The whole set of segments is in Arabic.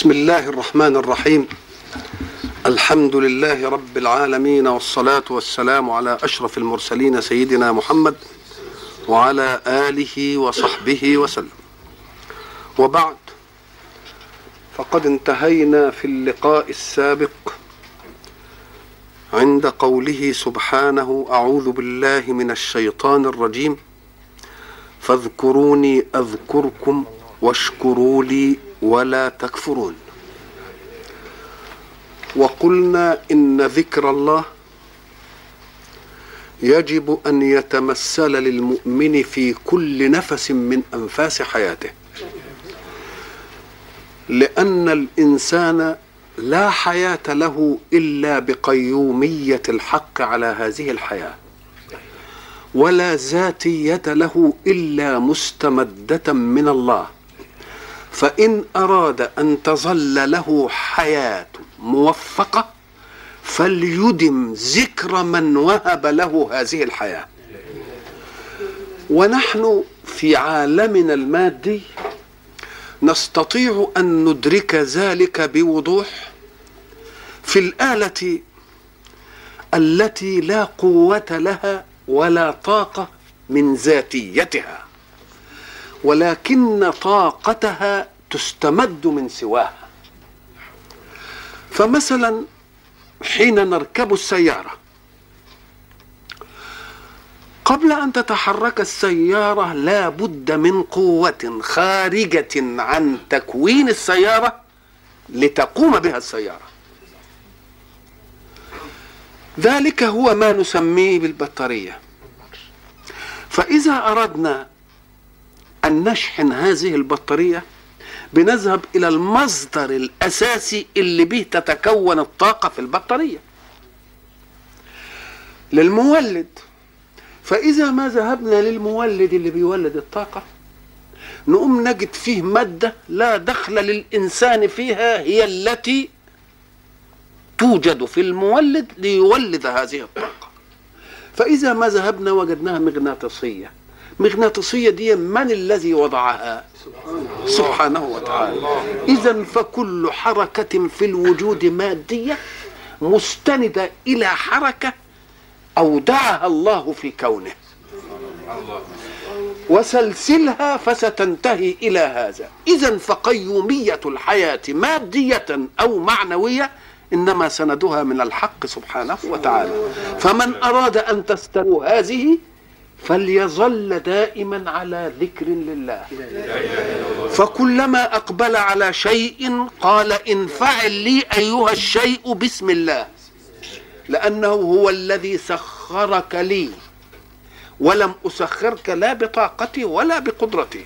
بسم الله الرحمن الرحيم الحمد لله رب العالمين والصلاة والسلام على أشرف المرسلين سيدنا محمد وعلى آله وصحبه وسلم وبعد فقد انتهينا في اللقاء السابق عند قوله سبحانه أعوذ بالله من الشيطان الرجيم فاذكروني أذكركم واشكروا لي ولا تكفرون. وقلنا إن ذكر الله يجب أن يتمثل للمؤمن في كل نفس من أنفاس حياته. لأن الإنسان لا حياة له إلا بقيومية الحق على هذه الحياة. ولا ذاتية له إلا مستمدة من الله. فإن أراد أن تظل له حياة موفقة فليدم ذكر من وهب له هذه الحياة. ونحن في عالمنا المادي نستطيع أن ندرك ذلك بوضوح في الآلة التي لا قوة لها ولا طاقة من ذاتيتها. ولكن طاقتها تستمد من سواها. فمثلا حين نركب السيارة قبل أن تتحرك السيارة لا بد من قوة خارجة عن تكوين السيارة لتقوم بها السيارة. ذلك هو ما نسميه بالبطارية. فإذا أردنا أن نشحن هذه البطارية بنذهب إلى المصدر الأساسي اللي به تتكون الطاقة في البطارية. للمولد. فإذا ما ذهبنا للمولد اللي بيولد الطاقة نقوم نجد فيه مادة لا دخل للإنسان فيها هي التي توجد في المولد ليولد هذه الطاقة. فإذا ما ذهبنا وجدناها مغناطيسية. مغناطيسية دي من الذي وضعها؟ سبحانه وتعالى. إذا فكل حركة في الوجود مادية مستندة إلى حركة أودعها الله في كونه. وسلسلها فستنتهي إلى هذا. إذا فقيومية الحياة مادية أو معنوية إنما سندها من الحق سبحانه وتعالى. فمن أراد أن تستوى هذه فليظل دائما على ذكر لله. فكلما أقبل على شيء قال انفعل لي أيها الشيء بسم الله لأنه هو الذي سخرك لي ولم أسخرك لا بطاقتي ولا بقدرتي.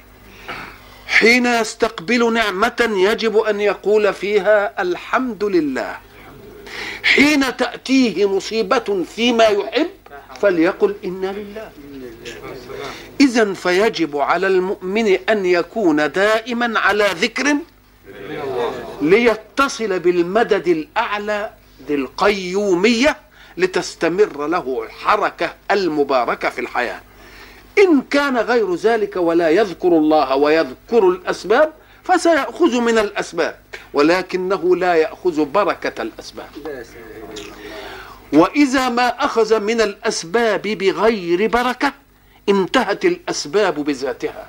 حين يستقبل نعمة يجب أن يقول فيها الحمد لله. حين تأتيه مصيبة فيما يحب فليقل إنا لله. اذا فيجب على المؤمن أن يكون دائما على ذكر ليتصل بالمدد الأعلى للقيوميه لتستمر له الحركة المباركة في الحياة. إن كان غير ذلك ولا يذكر الله ويذكر الأسباب فسيأخذ من الأسباب ولكنه لا يأخذ بركة الأسباب. وإذا ما أخذ من الأسباب بغير بركة انتهت الأسباب بذاتها.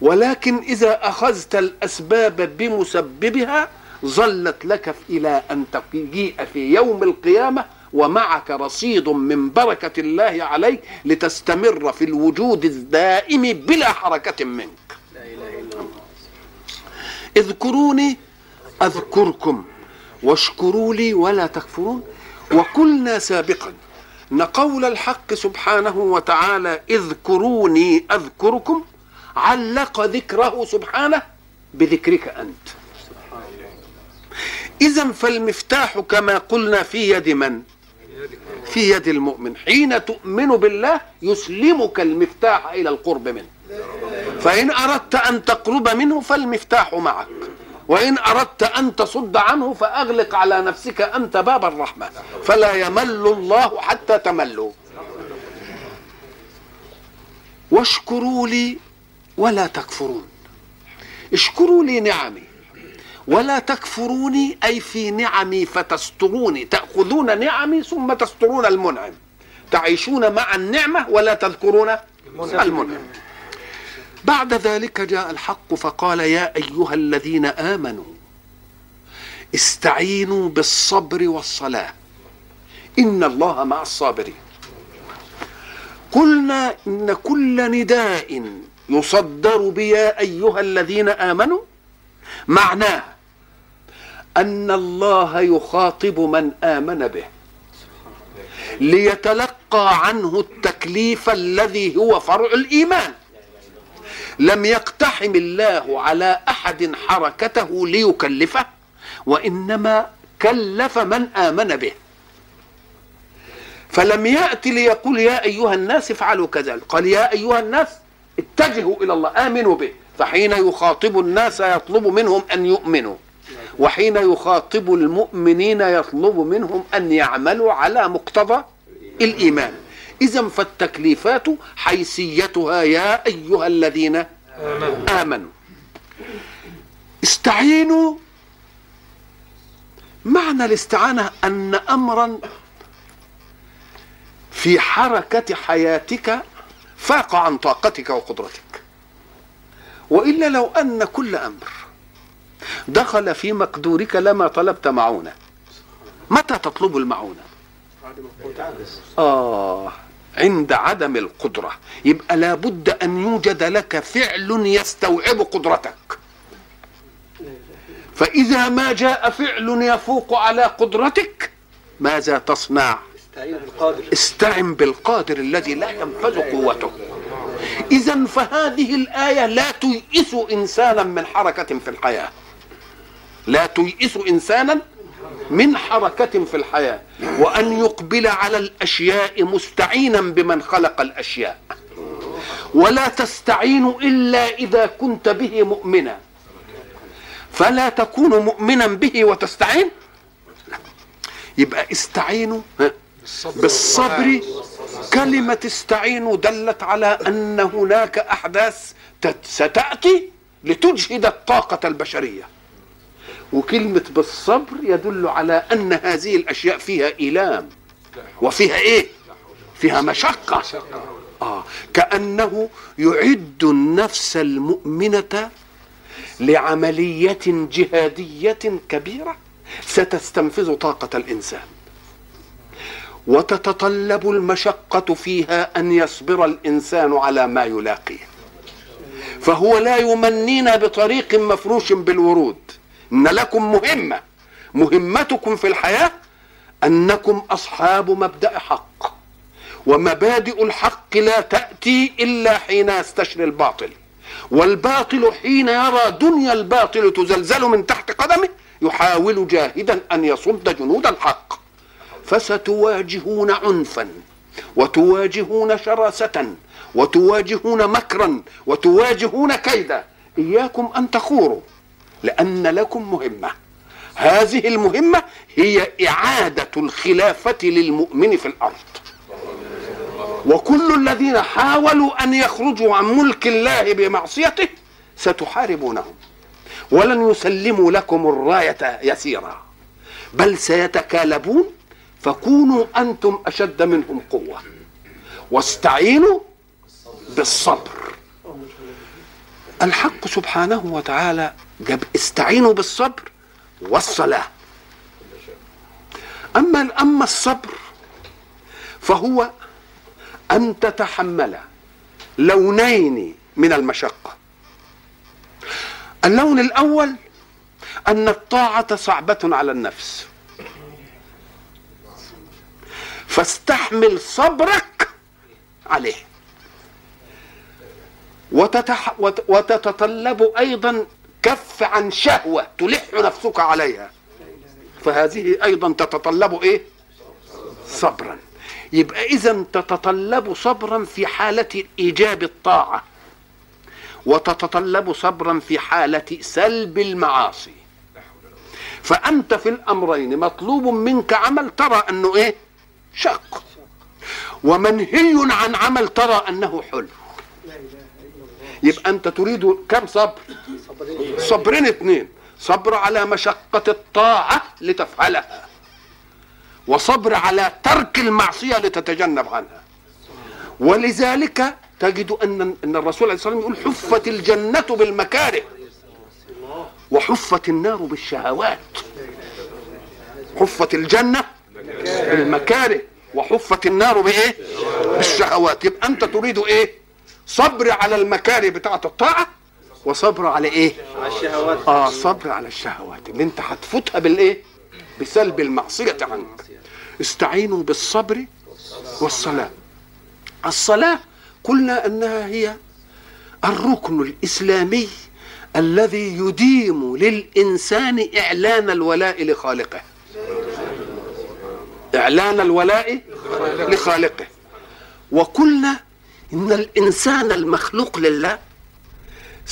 ولكن إذا أخذت الأسباب بمسببها ظلت لك إلى أن تجيء في يوم القيامة ومعك رصيد من بركة الله عليك لتستمر في الوجود الدائم بلا حركة منك. اذكروني أذكركم واشكروا لي ولا تكفرون. وقلنا سابقا إن قول الحق سبحانه وتعالى اذكروني أذكركم علق ذكره سبحانه بذكرك أنت. اذا فالمفتاح كما قلنا في يد من؟ في يد المؤمن. حين تؤمن بالله يسلمك المفتاح إلى القرب منه. فإن أردت أن تقرب منه فالمفتاح معك. وإن أردت أن تصد عنه فأغلق على نفسك أنت باب الرحمة. فلا يمل الله حتى تملوا. واشكروا لي ولا تكفرون. اشكروا لي نعمي. ولا تكفروني أي في نعمي فتستروني. تأخذون نعمي ثم تسترون المنعم. تعيشون مع النعمة ولا تذكرون المنعم. بعد ذلك جاء الحق فقال يا أيها الذين آمنوا استعينوا بالصبر والصلاة. إن الله مع الصابرين. قلنا إن كل نداء يصدر بيا أيها الذين آمنوا معناه أن الله يخاطب من آمن به ليتلقى عنه التكليف الذي هو فرع الإيمان. لم يقتحم الله على أحد حركته ليكلفه وإنما كلف من آمن به. فلم يأتي ليقول يا أيها الناس افعلوا كذلك قال يا أيها الناس اتجهوا إلى الله آمنوا به. فحين يخاطب الناس يطلب منهم أن يؤمنوا وحين يخاطب المؤمنين يطلب منهم أن يعملوا على مقتضى الإيمان. إذا فالتكليفات حيثيتها يا أيها الذين آمنوا. استعينوا. معنى الاستعانة أن أمرا في حركة حياتك فاق عن طاقتك وقدرتك. وإلا لو أن كل أمر دخل في مقدورك لما طلبت معونة. متى تطلب المعونة؟ آه. عند عدم القدرة. يبقى لابد أن يوجد لك فعل يستوعب قدرتك. فإذا ما جاء فعل يفوق على قدرتك ماذا تصنع؟ استعن بالقادر الذي لا ينفذ قوته إذا فهذه الآية لا تيئس إنسانا من حركة في الحياة. لا تيئس إنسانا من حركة في الحياة وأن يقبل على الأشياء مستعينا بمن خلق الأشياء. ولا تستعين إلا إذا كنت به مؤمنا. فلا تكون مؤمنا به وتستعين. يبقى استعينوا بالصبر. كلمة استعينوا دلت على أن هناك أحداث ستأتي لتجهد الطاقة البشرية. وكلمة بالصبر يدل على أن هذه الأشياء فيها إيلام. وفيها إيه؟ فيها مشقة. آه. كأنه يعد النفس المؤمنة لعملية جهادية كبيرة ستستنفذ طاقة الإنسان. وتتطلب المشقة فيها أن يصبر الإنسان على ما يلاقيه. فهو لا يمنينا بطريق مفروش بالورود. إن لكم مهمة. مهمتكم في الحياة أنكم أصحاب مبدأ حق. ومبادئ الحق لا تأتي إلا حين يستشري الباطل. والباطل حين يرى دنيا الباطل تزلزل من تحت قدمه يحاول جاهدا أن يصد جنود الحق. فستواجهون عنفا وتواجهون شراسة وتواجهون مكرا وتواجهون كيدا. إياكم أن تخوروا. لأن لكم مهمة. هذه المهمة هي إعادة الخلافة للمؤمن في الأرض. وكل الذين حاولوا أن يخرجوا عن ملك الله بمعصيته ستحاربونهم. ولن يسلموا لكم الراية يسيرا. بل سيتكالبون. فكونوا أنتم أشد منهم قوة. واستعينوا بالصبر. الحق سبحانه وتعالى جاب استعينوا بالصبر والصلاة. أما أما الصبر فهو أن تتحمل لونين من المشقة. اللون الأول أن الطاعة صعبة على النفس. فاستحمل صبرك عليه. وتتح وتتطلب أيضا كف عن شهوة تلح نفسك عليها. فهذه أيضا تتطلب إيه؟ صبرا. يبقى إذا تتطلب صبرا في حالة إيجاب الطاعة. وتتطلب صبرا في حالة سلب المعاصي. فأنت في الأمرين مطلوب منك عمل ترى أنه إيه؟ شق. ومنهي عن عمل ترى أنه حلو. يبقى أنت تريد كم صبر؟ صبرين اثنين صبر على مشقة الطاعة لتفعلها. وصبر على ترك المعصية لتتجنب عنها. ولذلك تجد أن أن الرسول عليه الصلاة والسلام يقول حفت الجنة بالمكاره. وحفت النار بالشهوات. حفت الجنة بالمكاره. وحفت النار بإيه؟ بالشهوات. يبقى أنت تريد إيه؟ صبر على المكاره بتاعة الطاعة وصبر على إيه؟ على الشهوات. آه صبر على الشهوات اللي أنت هتفوتها بالإيه؟ بسلب المعصية عنك. استعينوا بالصبر والصلاة. الصلاة قلنا أنها هي الركن الإسلامي الذي يديم للإنسان إعلان الولاء لخالقه. إعلان الولاء لخالقه. وقلنا إن الإنسان المخلوق لله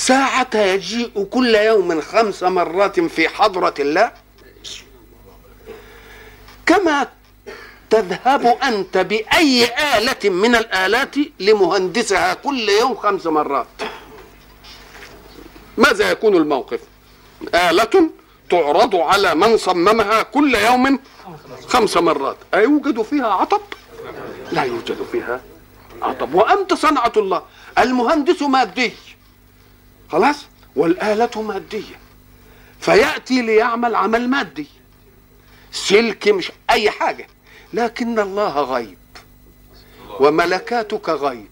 ساعة يجيء كل يوم خمس مرات في حضرة الله؟ كما تذهب أنت بأي آلة من الآلات لمهندسها كل يوم خمس مرات؟ ماذا يكون الموقف؟ آلة تعرض على من صممها كل يوم خمس مرات. أيوجد فيها عطب؟ لا يوجد فيها عطب. وأنت صنعة الله. المهندس مادي. خلاص؟ والآلة مادية. فيأتي ليعمل عمل مادي. سلك مش أي حاجة. لكن الله غيب. وملكاتك غيب.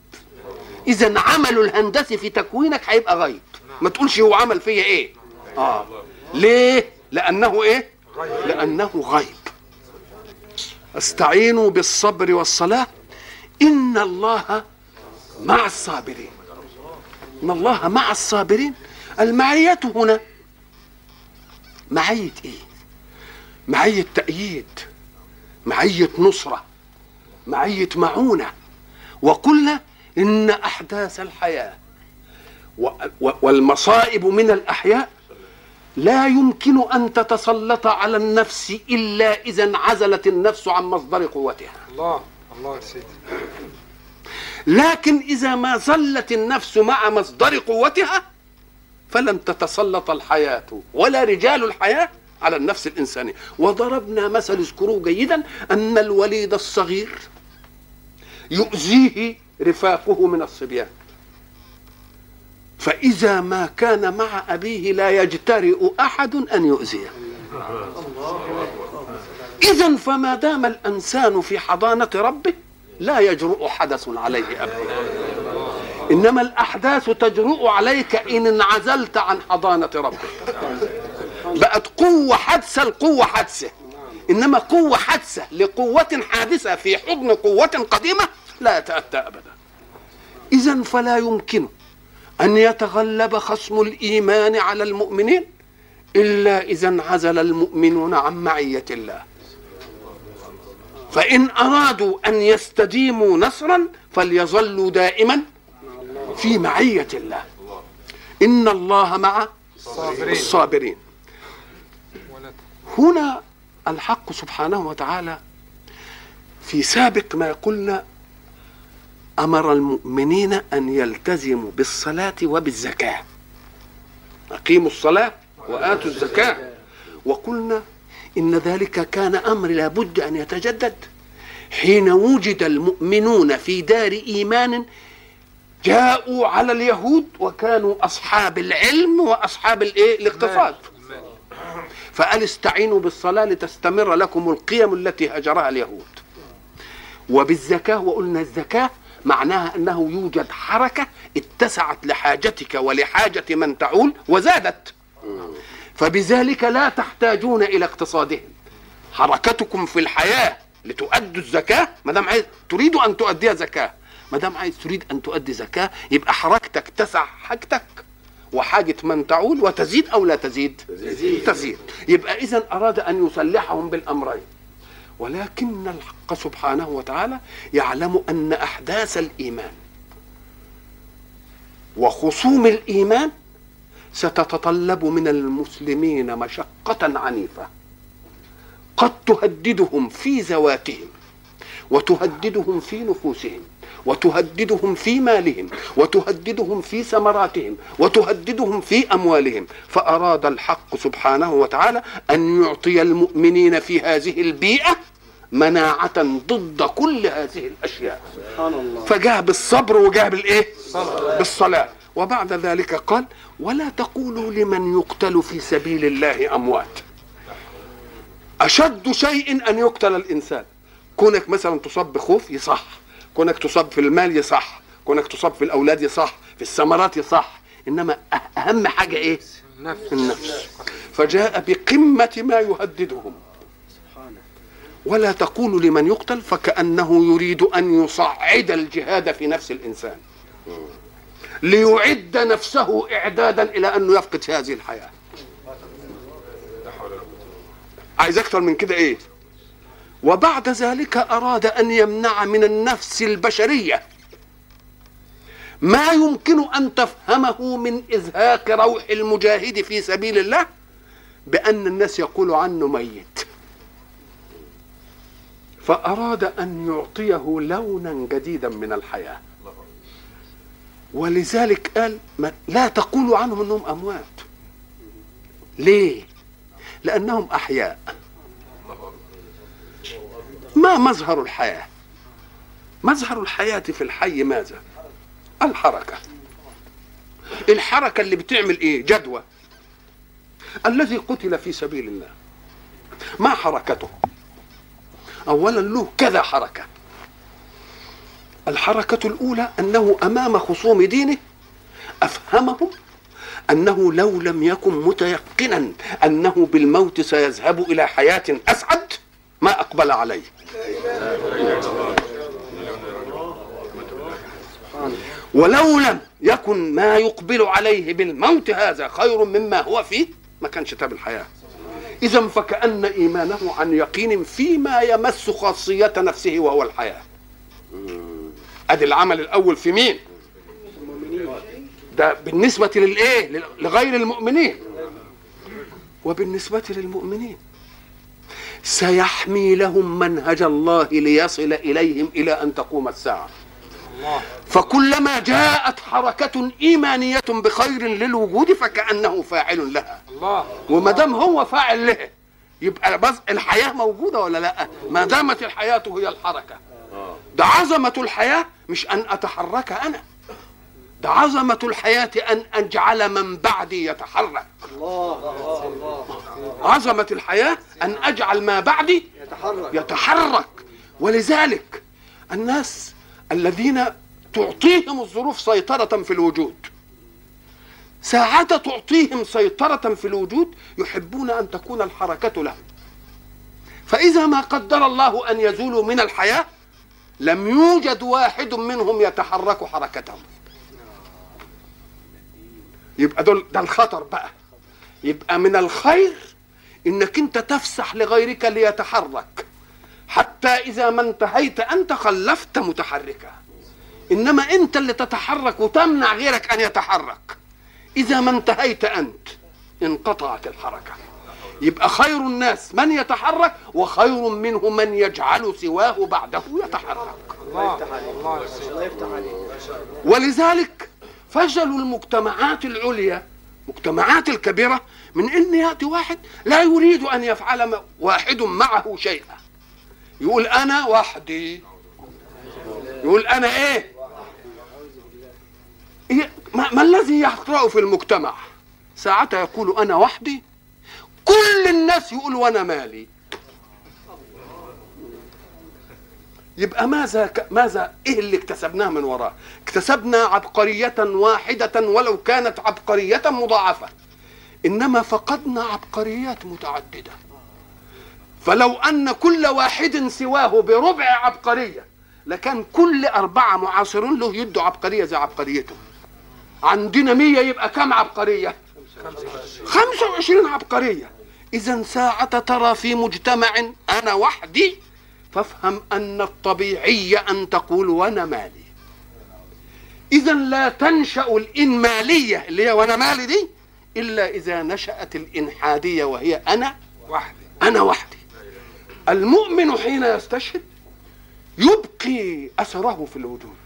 إذا عمل الهندسي في تكوينك هيبقى غيب. ما تقولش هو عمل فيا إيه. آه. ليه؟ لأنه إيه؟ لأنه غيب. أستعينوا بالصبر والصلاة. إن الله مع الصابرين. إن الله مع الصابرين. المعية هنا. معية إيه؟ معية تأييد. معية نصرة. معية معونة. وقلنا إن أحداث الحياة والمصائب من الأحياء لا يمكن أن تتسلط على النفس إلا إذا انعزلت النفس عن مصدر قوتها. الله. الله يا سيدي. لكن إذا ما ظلت النفس مع مصدر قوتها فلن تتسلط الحياة ولا رجال الحياة على النفس الإنسانية. وضربنا مثل اذكروه جيدا أن الوليد الصغير يؤذيه رفاقه من الصبيان. فإذا ما كان مع أبيه لا يجترئ أحد أن يؤذيه. إذا فما دام الإنسان في حضانة ربه لا يجرؤ حدث عليه أبدا. إنما الأحداث تجرؤ عليك إن انعزلت عن حضانة ربك. بقت قوة حادثة القوة حادثة. إنما قوة حادثة لقوة حادثة في حضن قوة قديمة لا يتأتى أبدا. إذا فلا يمكن أن يتغلب خصم الإيمان على المؤمنين إلا إذا انعزل المؤمنون عن معية الله. فإن أرادوا أن يستديموا نصرا فليظلوا دائما في معية الله. إن الله مع الصابرين. هنا الحق سبحانه وتعالى في سابق ما قلنا أمر المؤمنين أن يلتزموا بالصلاة وبالزكاة. أقيموا الصلاة وآتوا الزكاة. وقلنا إن ذلك كان أمر لابد أن يتجدد. حين وجد المؤمنون في دار إيمان جاءوا على اليهود وكانوا أصحاب العلم وأصحاب الإيه؟ الاقتصاد. فقال استعينوا بالصلاة لتستمر لكم القيم التي هجرها اليهود. وبالزكاة وقلنا الزكاة معناها أنه يوجد حركة اتسعت لحاجتك ولحاجة من تعول وزادت. فبذلك لا تحتاجون إلى اقتصادهم. حركتكم في الحياة لتؤدوا الزكاة ما دام عايز تريد أن تؤديها زكاة. ما دام عايز تريد أن تؤدي زكاة يبقى حركتك تسع حاجتك. وحاجة من تعول وتزيد أو لا تزيد؟ تزيد, تزيد. يبقى إذا أراد أن يصلحهم بالأمرين. ولكن الحق سبحانه وتعالى يعلم أن أحداث الإيمان وخصوم الإيمان ستتطلب من المسلمين مشقة عنيفة. قد تهددهم في ذواتهم وتهددهم في نفوسهم وتهددهم في مالهم وتهددهم في ثمراتهم وتهددهم في أموالهم. فأراد الحق سبحانه وتعالى أن يعطي المؤمنين في هذه البيئة مناعة ضد كل هذه الأشياء. سبحان الله. فجاء بالصبر وجاء بالإيه؟ بالصلاة. وبعد ذلك قال ولا تقولوا لمن يقتل في سبيل الله أموات. أشد شيء أن يقتل الإنسان. كونك مثلا تصاب بخوف يصح كونك تصاب في المال يصح كونك تصاب في الأولاد يصح في الثمرات يصح إنما أه- أهم حاجة إيه؟ النفس. النفس. فجاء بقمة ما يهددهم. ولا تقولوا لمن يقتل فكأنه يريد أن يصعد الجهاد في نفس الإنسان. ليعد نفسه إعدادا إلى أنه يفقد في هذه الحياة. عايز أكثر من كده إيه؟ وبعد ذلك أراد أن يمنع من النفس البشرية ما يمكن أن تفهمه من إزهاق روح المجاهد في سبيل الله بأن الناس يقول عنه ميت. فأراد أن يعطيه لونا جديدا من الحياة. ولذلك قال لا تقولوا عنهم أنهم أموات. ليه؟ لأنهم أحياء. ما مظهر الحياة؟ مظهر الحياة في الحي ماذا؟ الحركة. الحركة اللي بتعمل إيه؟ جدوى. الذي قتل في سبيل الله. ما حركته؟ اولا له كذا حركة. الحركة الأولى أنه أمام خصوم دينه أفهمهم أنه لو لم يكن متيقنا أنه بالموت سيذهب إلى حياة أسعد ما أقبل عليه. ولو لم يكن ما يقبل عليه بالموت هذا خير مما هو فيه ما كانش تاب الحياة. اذا فكأن إيمانه عن يقين فيما يمس خاصية نفسه وهو الحياة. أدي العمل الأول في مين؟ ده بالنسبة للإيه؟ لغير المؤمنين. وبالنسبة للمؤمنين. سيحمي لهم منهج الله ليصل إليهم إلى أن تقوم الساعة. فكلما جاءت حركة إيمانية بخير للوجود فكأنه فاعل لها. وما دام هو فاعل لها يبقى بس الحياة موجودة ولا لا؟ ما دامت الحياة هي الحركة. ده عظمة الحياة مش أن أتحرك أنا. ده عظمة الحياة أن أجعل من بعدي يتحرك. الله الله الله عظمة الحياة أن أجعل ما بعدي يتحرك. يتحرك. ولذلك الناس الذين تعطيهم الظروف سيطرة في الوجود ساعة تعطيهم سيطرة في الوجود يحبون أن تكون الحركة لهم. فإذا ما قدر الله أن يزولوا من الحياة لم يوجد واحد منهم يتحرك حركتهم. يبقى دول ده الخطر بقى. يبقى من الخير إنك أنت تفسح لغيرك ليتحرك. حتى إذا ما انتهيت انت خلفت متحركا. إنما أنت اللي تتحرك وتمنع غيرك أن يتحرك. إذا ما انتهيت أنت انقطعت الحركة. يبقى خير الناس من يتحرك وخير منه من يجعل سواه بعده يتحرك. ولذلك فشلوا المجتمعات العليا مجتمعات الكبيرة من إن يأتي واحد لا يريد أن يفعل واحد معه شيئا. يقول أنا وحدي. يقول إيه؟ إيه؟ ما, ما الذي يقرأ في المجتمع؟ ساعتها يقول أنا وحدي كل الناس يقول وأنا مالي يبقى ماذا ك... ماذا إيه اللي اكتسبناه من وراه؟ اكتسبنا عبقرية واحدة ولو كانت عبقرية مضاعفة. إنما فقدنا عبقريات متعددة. فلو أن كل واحد سواه بربع عبقرية لكان كل أربعة معاصرون له يدوا عبقرية زي عبقريته. عندنا مية يبقى كم عبقرية؟ 25 عبقرية. إذا ساعة ترى في مجتمع أنا وحدي فافهم أن الطبيعي أن تقول وأنا مالي. إذا لا تنشأ الإنمالية اللي هي وأنا مالي دي إلا إذا نشأت الإنحادية وهي أنا وحدي. أنا وحدي. المؤمن حين يستشهد يبقي أثره في الوجود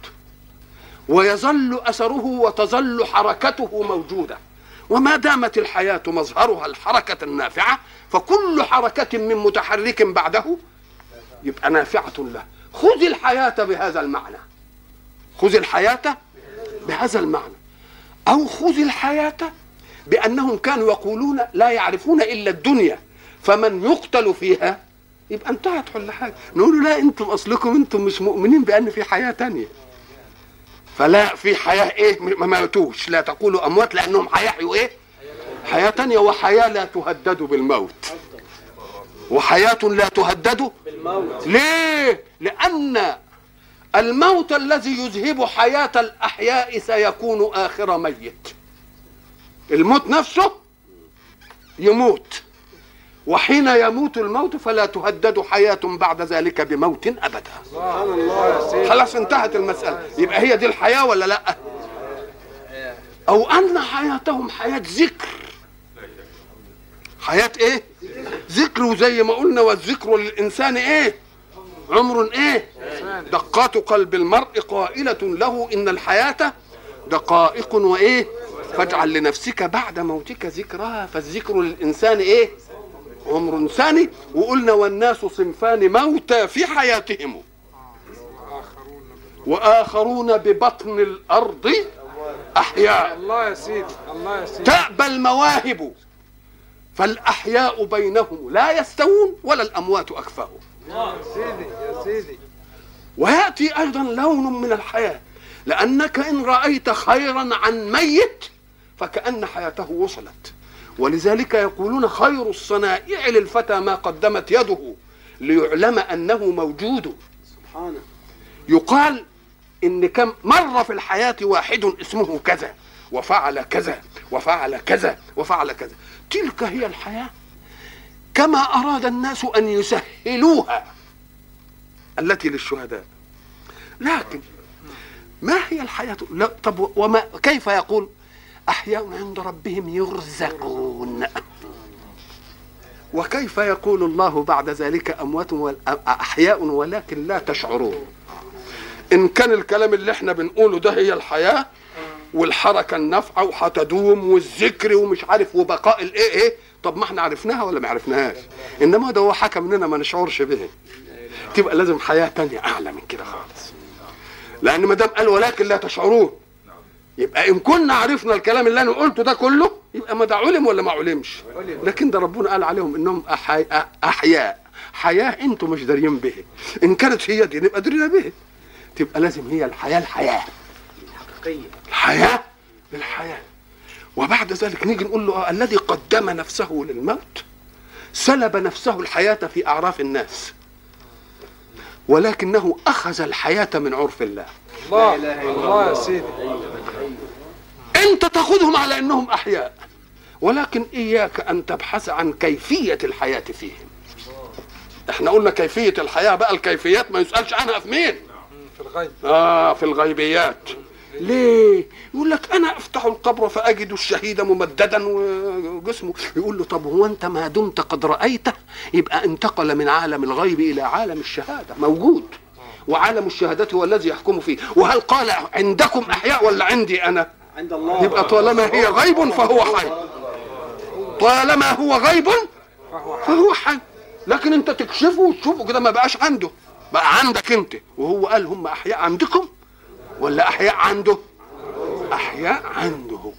ويظل أثره وتظل حركته موجودة. وما دامت الحياة مظهرها الحركة النافعة فكل حركة من متحرك بعده يبقى نافعة له. خذ الحياة بهذا المعنى. خذ الحياة بهذا المعنى. أو خذ الحياة بأنهم كانوا يقولون لا يعرفون إلا الدنيا فمن يقتل فيها يبقى انتهت كل حاجة. نقول لا أنتم أصلكم أنتم مش مؤمنين بأن في حياة تانية. فلا في حياة إيه؟ ما ماتوش. لا تقولوا أموات لأنهم هيحيوا إيه؟ حياة تانية. وحياة لا تهدد بالموت. وحياة لا تهدد بالموت. ليه؟ لأن الموت الذي يذهب حياة الأحياء سيكون آخر ميت. الموت نفسه يموت. وحين يموت الموت فلا تهدد حياة بعد ذلك بموت أبدا. خلاص انتهت المسألة. يبقى هي دي الحياة ولا لأ؟ أو أن حياتهم حياة ذكر. حياة إيه؟ ذكر وزي ما قلنا والذكر للإنسان إيه؟ عمر إيه؟ دقات قلب المرء قائلة له إن الحياة دقائق وإيه؟ فاجعل لنفسك بعد موتك ذكرها. فالذكر للإنسان إيه؟ عمر ثاني وقلنا والناس صنفان موتى في حياتهم. آخرون وآخرون ببطن الأرض أحياء. الله يا سيدي الله يا سيدي. تأبى المواهب. فالأحياء بينهم لا يستوون ولا الأموات أكفأهم يا سيدي يا سيدي. ويأتي أيضا لون من الحياة. لأنك إن رأيت خيرا عن ميت فكأن حياته وصلت. ولذلك يقولون خير الصنائع للفتى ما قدمت يده ليعلم أنه موجود. سبحانه يقال إن كم مرة في الحياة واحد اسمه كذا وفعل كذا وفعل كذا وفعل كذا. تلك هي الحياة. كما أراد الناس أن يسهلوها التي للشهداء. لكن ما هي الحياة؟ لا طب وما كيف يقول أحياء عند ربهم يرزقون. وكيف يقول الله بعد ذلك أموات وال- أحياء ولكن لا تشعرون؟ إن كان الكلام اللي إحنا بنقوله ده هي الحياة والحركة النافعه وهتدوم والذكر ومش عارف وبقاء الإيه إيه طب ما إحنا عرفناها ولا ما عرفناهاش؟ إنما ده هو حكى مننا ما نشعرش به. تبقى لازم حياة تانية أعلى من كده خالص. لأن ما دام قال ولكن لا تشعرون يبقى إن كنا عرفنا الكلام اللي أنا قلته ده كله يبقى ما ده علم ولا ما علمش. لكن ده ربنا قال عليهم إنهم أحي- أحياء. حياة أنتم مش دارين به إن كانت هي دي نبقى درينا به تبقى لازم هي الحياة الحياة. حقيقية الحياة الحياة وبعد ذلك نيجي نقول له آه الذي قدم نفسه للموت سلب نفسه الحياة في أعراف الناس. ولكنه أخذ الحياة من عرف الله. الله الله يا سيدي. أنت تأخذهم على أنهم أحياء ولكن إياك أن تبحث عن كيفية الحياة فيهم. إحنا قلنا كيفية الحياة بقى الكيفيات ما يسألش عنها في مين؟ في الغيب. آه في الغيبيات. ليه؟ يقول لك أنا أفتح القبر فأجد الشهيد ممددا وجسمه. يقول له طب هو أنت ما دمت قد رأيته؟ يبقى انتقل من عالم الغيب إلى عالم الشهادة. موجود. وعالم الشهادة هو الذي يحكم فيه. وهل قال عندكم أحياء ولا عندي أنا؟ عند الله. يبقى طالما هي غيب فهو حي. طالما هو غيب فهو حي. فهو حي لكن أنت تكشفه وتشوفه كده ما بقاش عنده. بقى عندك أنت. وهو قال هم أحياء عندكم؟ ولا أحياء عنده؟ أحياء عنده. هو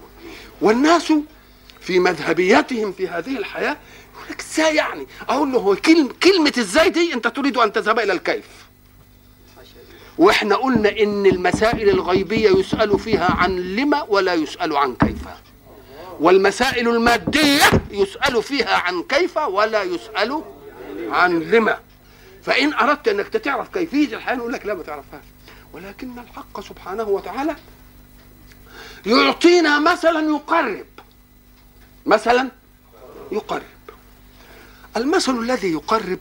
والناس في مذهبياتهم في هذه الحياة يقول لك إزاي يعني؟ أقول له هو كلمه كلمة إزاي دي أنت تريد أن تذهب إلى الكيف؟ وإحنا قلنا إن المسائل الغيبية يسأل فيها عن لما ولا يسأل عن كيف. والمسائل المادية يسأل فيها عن كيف ولا يسأل عن لما. فإن أردت إنك تعرف كيفية الحياة نقول لك لا ما تعرفهاش. ولكن الحق سبحانه وتعالى يعطينا مثلا يقرب. مثلا يقرب. المثل الذي يقرب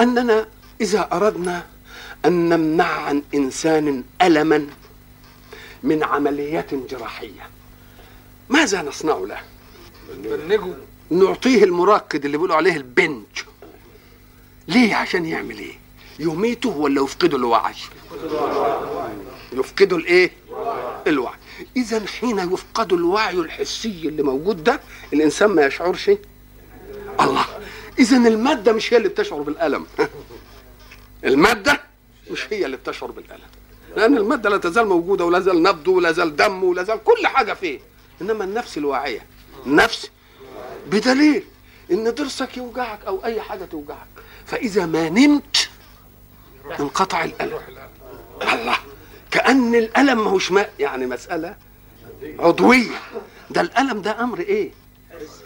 أننا إذا أردنا أن نمنع عن إنسان الما من عمليات جراحية ماذا نصنع له؟ نعطيه المراقد اللي بيقولوا عليه البنج. ليه؟ عشان يعمل إيه؟ يميته ولا يفقده الوعي؟ يفقدوا الايه؟ الوعي. إذا حين يفقد الوعي الحسي اللي موجود ده الإنسان ما يشعرش الله. إذا المادة مش هي اللي بتشعر بالألم. المادة مش هي اللي بتشعر بالألم. لأن المادة لا تزال موجودة ولا زال نبض ولا زال دم ولا زال كل حاجة فيه. إنما النفس الواعية. النفس بدليل إن ضرسك يوجعك أو أي حاجة توجعك. فإذا ما نمت انقطع الألم. الله. كأن الألم ما هوش ما يعني مسألة عضوية. ده الألم ده أمر إيه؟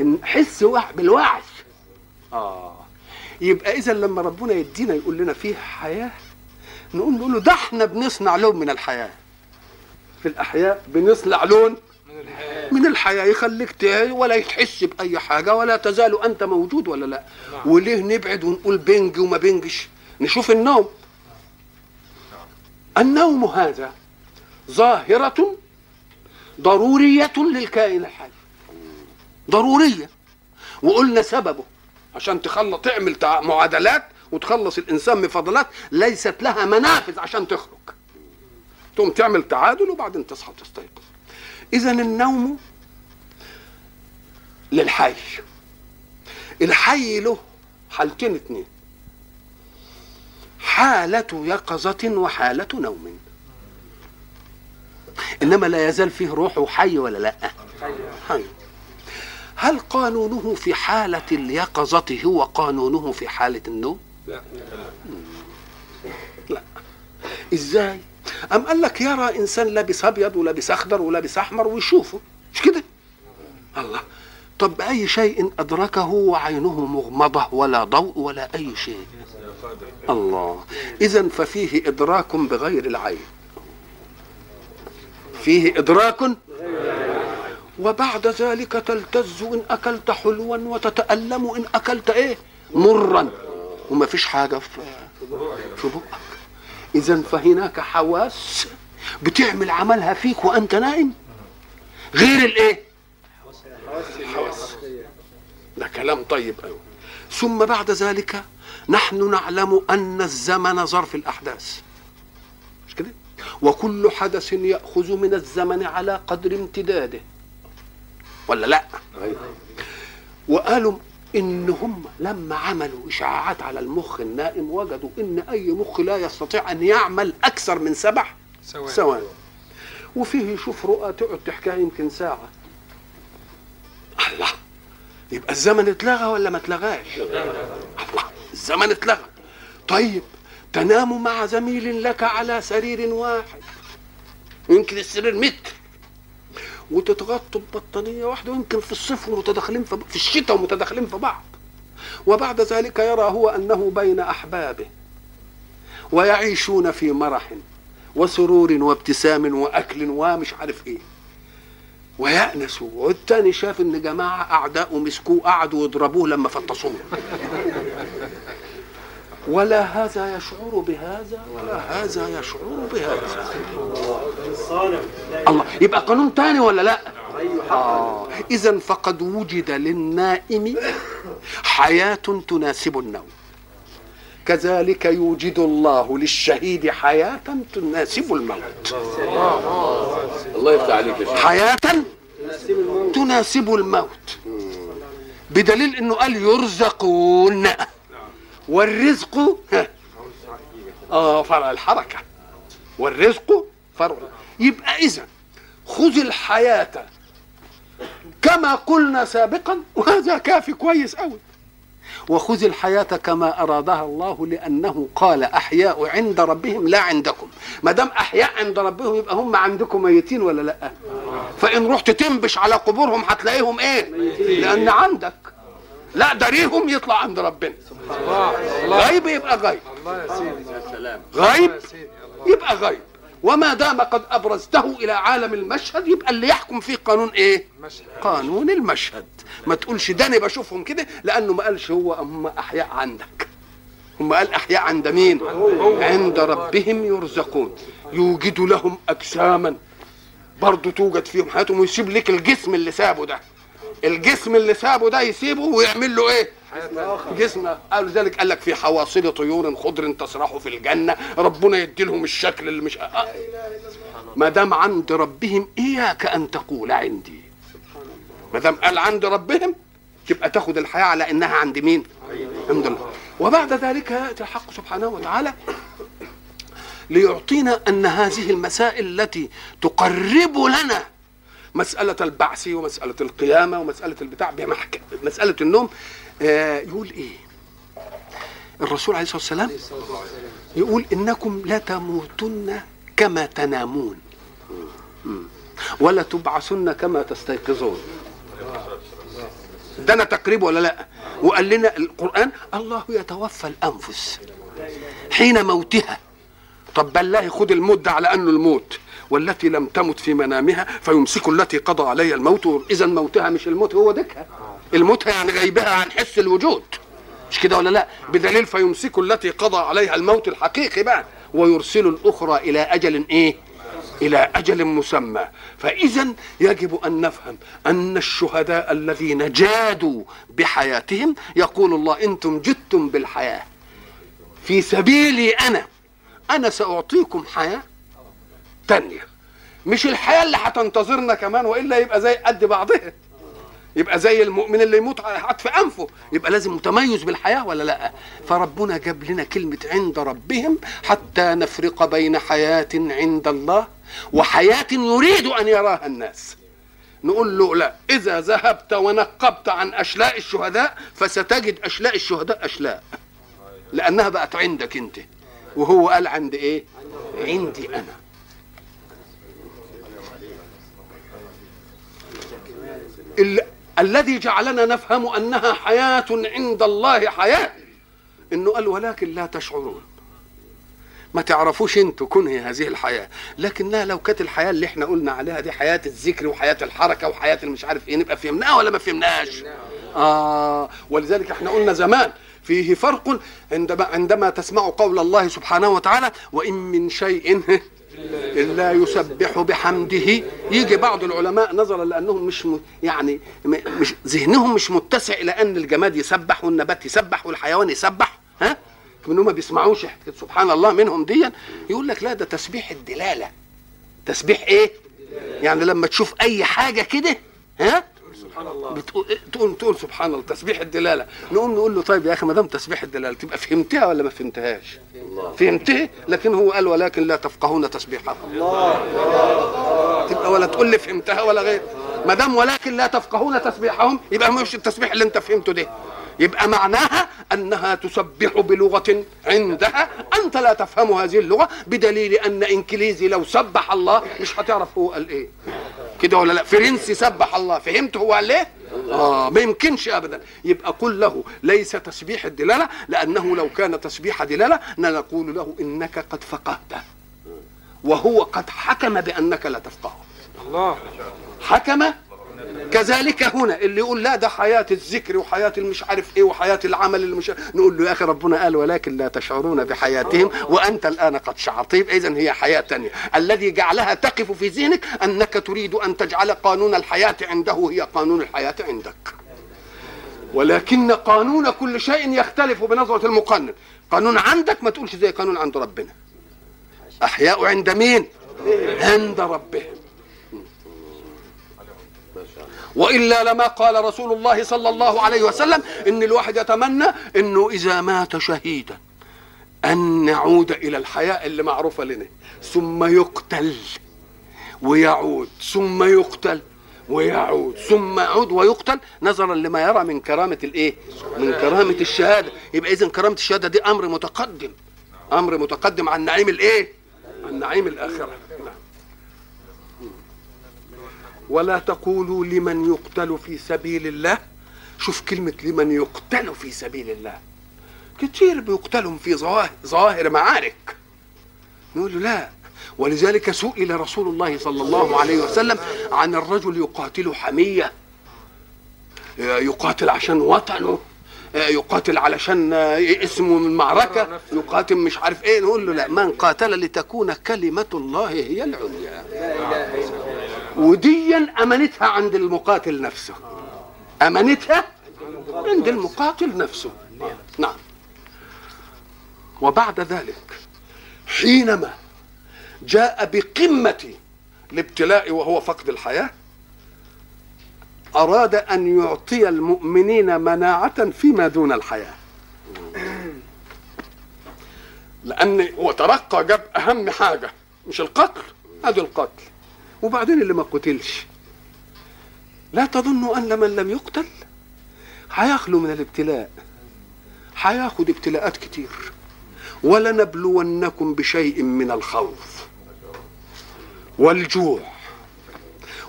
إن حس وع- بالوعي. آه. يبقى إذا لما ربنا يدينا يقول لنا فيه حياة نقول نقول له ده إحنا بنصنع لون من الحياة. في الأحياء بنصنع لون من الحياة. من الحياة يخليك تعي ولا تحس بأي حاجة ولا تزال أنت موجود ولا لا. وليه نبعد ونقول بنج وما بنجش؟ نشوف النوم. النوم هذا ظاهرة ضرورية للكائن الحي. ضرورية. وقلنا سببه. عشان تخلص تعمل تع- معادلات وتخلص الإنسان من فضلات ليست لها منافذ عشان تخرج. تقوم تعمل تعادل وبعدين تصحى تستيقظ إذا النوم للحي. الحي له حالتين اتنين. حالة يقظة وحالة نوم. إنما لا يزال فيه روح وحي ولا لا؟ حي. هل قانونه في حالة اليقظة هو قانونه في حالة النوم؟ لا. لا. إزاي؟ أم قال لك يرى إنسان لابس أبيض ولابس أخضر ولابس أحمر ويشوفه؟ مش كده؟ الله. طب باي شيء أدركه وعينه مغمضة ولا ضوء ولا أي شيء. الله. اذا ففيه إدراك بغير العين. فيه إدراك وبعد ذلك تلتز إن أكلت حلوا وتتألم إن أكلت إيه؟ مرا. وما فيش حاجة في في بقك. اذا فهناك حواس بتعمل عملها فيك وأنت نائم غير الإيه؟ الحواس ده كلام طيب قوي ثم بعد ذلك نحن نعلم أن الزمن ظرف الأحداث. مش كده؟ وكل حدث يأخذ من الزمن على قدر امتداده. ولا لا؟ وقالوا ان هم لما عملوا اشعاعات على المخ النائم وجدوا إن أي مخ لا يستطيع أن يعمل أكثر من سبع ثواني. ثواني. وفيه يشوف رؤى تقعد تحكيها يمكن ساعة. الله. يبقى الزمن اتلغى ولا ما اتلغاش؟ الله الزمن اتلغى. طيب تنام مع زميل لك على سرير واحد. يمكن السرير متر وتتغطوا ببطانية واحدة ويمكن في الصيف ومتداخلين في في الشتاء ومتداخلين في بعض. وبعد ذلك يرى هو أنه بين أحبابه. ويعيشون في مرح وسرور وابتسام وأكل ومش عارف إيه. ويأنسوا والتاني شاف إن جماعة أعداء مسكوه قعدوا يضربوه لما فطسوه. ولا هذا يشعر بهذا ولا هذا يشعر بهذا. الله يبقى قانون تاني ولا لا؟ آه. اذا فقد وجد للنائم حياة تناسب النوم. كذلك يوجد الله للشهيد حياة تناسب الموت. الله يفتح عليك يا حياة تناسب الموت. بدليل إنه قال يرزقون. والرزق آه فرع الحركة. والرزق فرع. يبقى إذا خذ الحياة كما قلنا سابقا وهذا كافي كويس قوي وخذ الحياة كما أرادها الله لأنه قال أحياء عند ربهم لا عندكم. ما دام أحياء عند ربهم يبقى هم عندكم ميتين ولا لأ؟ فإن رحت تنبش على قبورهم هتلاقيهم إيه؟ لأن عندك. لا دريهم يطلع عند ربنا. غيب يبقى غيب. غيب يبقى غيب. وما دام قد أبرزته إلى عالم المشهد يبقى اللي يحكم فيه قانون إيه؟ مشهد قانون المشهد. ما تقولش ده أنا بشوفهم كده لأنه ما قالش هو هم أحياء عندك. هم قال أحياء عند مين؟ عند ربهم يرزقون. يوجد لهم أجساما. برضه توجد فيهم حياتهم ويسيب لك الجسم اللي سابه ده. الجسم اللي سابه ده يسيبه ويعمل له إيه؟ جسم قالوا ذلك قال لك في حواصل طيور خضر تسرح في الجنة ربنا يدي لهم الشكل اللي مش آه. ما دام عند ربهم إياك أن تقول عندي. ما دام قال عند ربهم تبقى تاخد الحياة على إنها عند مين؟ عند الله. وبعد ذلك يأتي الحق سبحانه وتعالى ليعطينا أن هذه المسائل التي تقرب لنا مسألة البعث ومسألة القيامة ومسألة البتاع بمحك... مسألة النوم آه يقول إيه؟ الرسول عليه الصلاة والسلام يقول إنكم لا تموتن كما تنامون. ولا تبعثن كما تستيقظون. ده أنا تقريب ولا لا؟ وقال لنا القرآن الله يتوفى الأنفس حين موتها. طب بالله خد الموت ده على أنه الموت. والتي لم تمت في منامها فيمسك التي قضى عليها الموت. إذا موتها مش الموت هو دكها الموت يعني غيبها عن حس الوجود. مش كده ولا لا؟ بدليل فيمسك التي قضى عليها الموت الحقيقي بقى ويرسل الأخرى إلى أجل إيه؟ إلى أجل مسمى. فاذا يجب أن نفهم أن الشهداء الذين جادوا بحياتهم يقول الله إنتم جدتم بالحياة. في سبيلي أنا أنا سأعطيكم حياة تانية. مش الحياة اللي هتنتظرنا كمان وإلا يبقى زي قد بعضها. يبقى زي المؤمن اللي يموت حط في أنفه. يبقى لازم متميز بالحياة ولا لا؟ فربنا جاب لنا كلمة عند ربهم حتى نفرق بين حياة عند الله وحياة يريد أن يراها الناس. نقول له لا إذا ذهبت ونقبت عن أشلاء الشهداء فستجد أشلاء الشهداء أشلاء. لأنها بقت عندك أنت. وهو قال عند إيه؟ عندي أنا. ال... الذي جعلنا نفهم أنها حياة عند الله حياة. إنه قال ولكن لا تشعرون. ما تعرفوش أنتوا كنه هذه الحياة. لكنها لو كانت الحياة اللي إحنا قلنا عليها دي حياة الذكر وحياة الحركة وحياة المش عارف إيه نبقى فهمناها ولا ما فهمناش آه ولذلك إحنا قلنا زمان فيه فرق عندما عندما تسمع قول الله سبحانه وتعالى وإن من شيء الا يسبح بحمده. يجي بعض العلماء نظرا لأنهم مش م... يعني مش ذهنهم مش متسع إلى أن الجماد يسبح والنبات يسبح والحيوان يسبح. ها؟ منهم ما بيسمعوش سبحان الله منهم ديا. يقول لك لا ده تسبيح الدلالة. تسبيح إيه؟ يعني لما تشوف أي حاجة كده ها؟ بتقول تقول تقول سبحان الله تسبيح الدلالة. نقوم نقول له طيب يا أخي ما دام تسبيح الدلالة تبقى فهمتها ولا ما فهمتهاش؟ فهمتها لكن هو قال ولكن لا تفقهون تسبيحهم تبقى ولا تقول لي فهمتها ولا غير. ما دام ولكن لا تفقهون تسبيحهم يبقى مش التسبيح اللي انت فهمته ده. يبقى معناها أنها تسبح بلغة عندها. أنت لا تفهم هذه اللغة بدليل أن إنكليزي لو سبح الله مش هتعرف هو قال إيه. كده ولا لا؟ فرنسي سبح الله. فهمت هو قال إيه؟ آه ما يمكنش ابدا. يبقى قل له ليس تسبيح الدلالة لأنه لو كان تسبيح دلالة نقول له إنك قد فقهته وهو قد حكم بأنك لا تفقهه الله. حكم كذلك هنا اللي يقول لا ده حياة الذكر وحياة المش عارف إيه وحياة العمل اللي مش نقول له يا أخي ربنا قال ولكن لا تشعرون بحياتهم وأنت الآن قد شعرت. يبقى اذا هي حياة تانية. الذي جعلها تقف في ذهنك أنك تريد أن تجعل قانون الحياة عنده هي قانون الحياة عندك. ولكن قانون كل شيء يختلف بنظرة المقنن. قانون عندك ما تقولش زي قانون عند ربنا. أحياء عند مين؟ عند ربهم. وإلا لما قال رسول الله صلى الله عليه وسلم إن الواحد يتمنى إنه إذا مات شهيدا أن نعود إلى الحياة اللي معروفة لنا ثم يقتل ويعود ثم يقتل ويعود ثم يعود ويقتل نظرا لما يرى من كرامة الإيه؟ من كرامة الشهادة يبقى اذا كرامة الشهادة دي أمر متقدم أمر متقدم عن نعيم الإيه؟ عن نعيم الآخرة نعم. ولا تقولوا لمن يقتل في سبيل الله. شوف كلمة لمن يقتل في سبيل الله. كتير بيقتلهم في ظواهر ظواهر معارك. نقول له لا. ولذلك سئل رسول الله صلى الله عليه وسلم عن الرجل يقاتل حمية. يقاتل عشان وطنه. يقاتل علشان اسمه من معركة يقاتل مش عارف إيه. نقول له لا. من قاتل لتكون كلمة الله هي العليا. وديا امانتها عند المقاتل نفسه. امانتها عند المقاتل نفسه. نعم. وبعد ذلك حينما جاء بقمة الابتلاء وهو فقد الحياة أراد أن يعطي المؤمنين مناعة فيما دون الحياة. لأن هو ترقى جاب أهم حاجة مش القتل هذا القتل. وبعدين اللي ما قتلش. لا تظنوا أن من لم يقتل هيخلو من الابتلاء. هياخد ابتلاءات كتير. ولنبلونكم بشيء من الخوف والجوع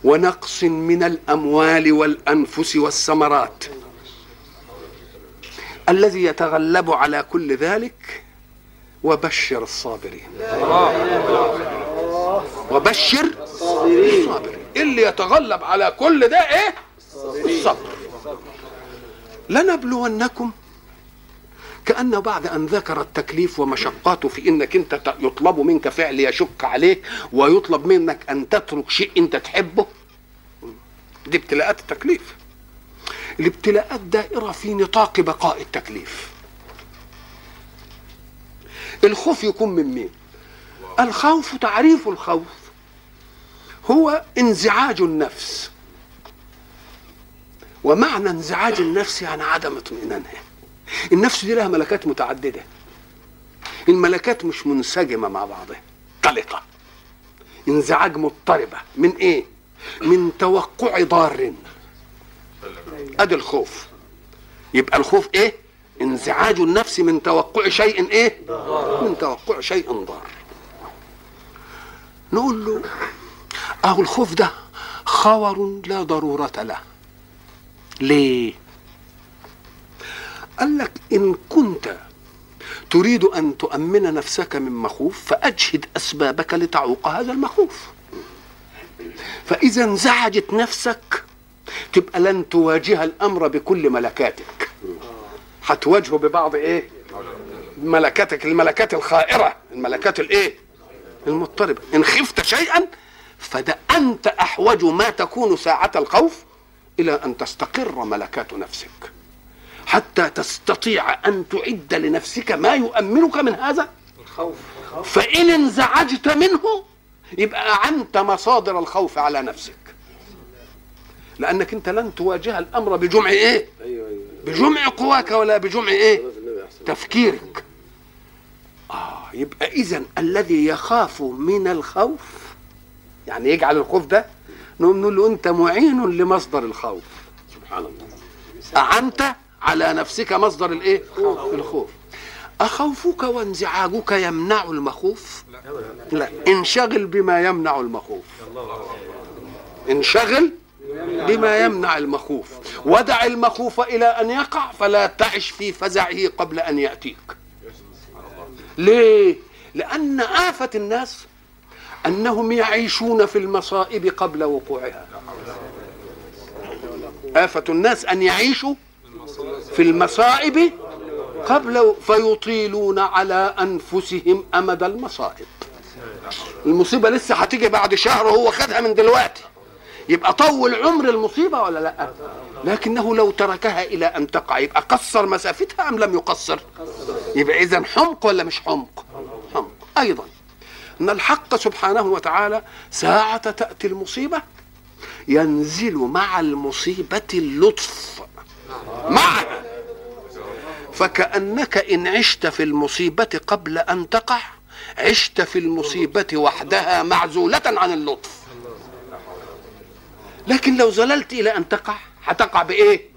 ونقص من الأموال والأنفس والثمرات. الذي يتغلب على كل ذلك وبشر الصابرين. وبشر الصابرين. اللي يتغلب على كل ده إيه؟ الصبر لنبلونكم كأن بعد أن ذكر التكليف ومشقاته في إنك أنت يطلب منك فعل يشق عليك ويطلب منك أن تترك شيء أنت تحبه. دي ابتلاءات التكليف. الابتلاءات دائرة في نطاق بقاء التكليف. الخوف يكون من مين؟ الخوف تعريف الخوف. هو انزعاج النفس. ومعنى انزعاج النفس يعني عدم اطمئنانها. النفس دي لها ملكات متعددة. الملكات مش منسجمة مع بعضها. قلقه انزعاج مضطربة. من إيه؟ من توقع ضار. أدي الخوف. يبقى الخوف إيه؟ انزعاج النفس من توقع شيء إيه؟ من توقع شيء ضار. نقول له اهو الخوف ده خور لا ضرورة له. ليه؟ قال لك إن كنت تريد أن تؤمن نفسك من مخوف فأجهد أسبابك لتعوق هذا المخوف. فإذا انزعجت نفسك تبقى لن تواجه الأمر بكل ملكاتك. هتواجهه ببعض إيه؟ ملكاتك الملكات الخائرة. الملكات الإيه؟ المضطربة. إن خفت شيئا فده أنت أحوج ما تكون ساعة الخوف إلى أن تستقر ملكات نفسك. حتى تستطيع أن تعد لنفسك ما يؤمنك من هذا. الخوف فإن انزعجت منه يبقى أعنت مصادر الخوف على نفسك. لأنك أنت لن تواجه الأمر بجمع إيه؟ أيوه أيوه. بجمع قواك ولا بجمع إيه؟ تفكيرك. آه يبقى إذا الذي يخاف من الخوف يعني يجعل الخوف ده نقوم نقول له أنت معين لمصدر الخوف. سبحان الله. أعنت على نفسك مصدر الإيه؟ الخوف. أخوفك وانزعاجك يمنع المخوف؟ لا. انشغل بما يمنع المخوف. انشغل بما يمنع المخوف. ودع المخوف إلى أن يقع فلا تعش في فزعه قبل أن يأتيك. ليه؟ لأن آفة الناس أنهم يعيشون في المصائب قبل وقوعها. آفة الناس أن يعيشوا في المصائب قبل فيطيلون على أنفسهم أمد المصائب. المصيبة لسه هتيجي بعد شهر وهو خدها من دلوقتي. يبقى طول عمر المصيبة ولا لأ؟ لكنه لو تركها إلى أن تقع يبقى قصر مسافتها أم لم يقصر؟ يبقى إذا حمق ولا مش حمق؟ حمق. أيضا. أن الحق سبحانه وتعالى ساعة تأتي المصيبة ينزل مع المصيبة اللطف. معها فكأنك إن عشت في المصيبة قبل أن تقع عشت في المصيبة وحدها معزولة عن اللطف. لكن لو زللت إلى أن تقع هتقع بإيه؟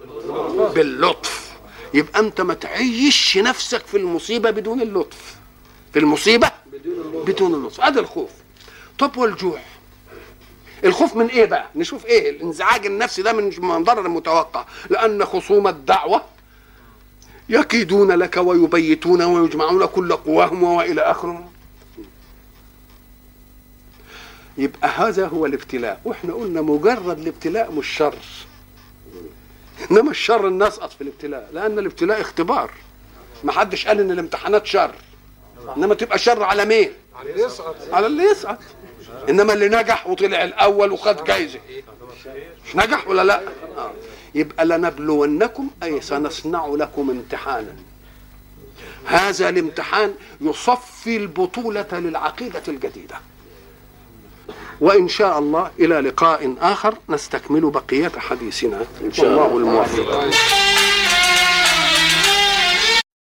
باللطف. يبقى أنت ما تعيش نفسك في المصيبة بدون اللطف. في المصيبة بدون اللطف هذا الخوف. طب والجوع؟ الخوف من إيه بقى؟ نشوف إيه؟ الانزعاج النفسي ده من من ضرر المتوقع لأن خصوم الدعوة يكيدون لك ويبيتون ويجمعون كل قواهم وإلى آخره. يبقى هذا هو الابتلاء. وإحنا قلنا مجرد الابتلاء مش شر. إنما الشر الناس في الابتلاء. لأن الابتلاء اختبار. ما حدش قال إن الامتحانات شر. إنما تبقى شر على مين؟ على يسقط. على اللي يسقط. إنما اللي نجح وطلع الأول وخد جايزة. مش نجح ولا لا؟ آه. يبقى لنبلونكم أي سنصنع لكم امتحانا. هذا الامتحان يصفي البطولة للعقيدة الجديدة. وإن شاء الله إلى لقاء آخر نستكمل بقية حديثنا. إن شاء الله. الله الموفق.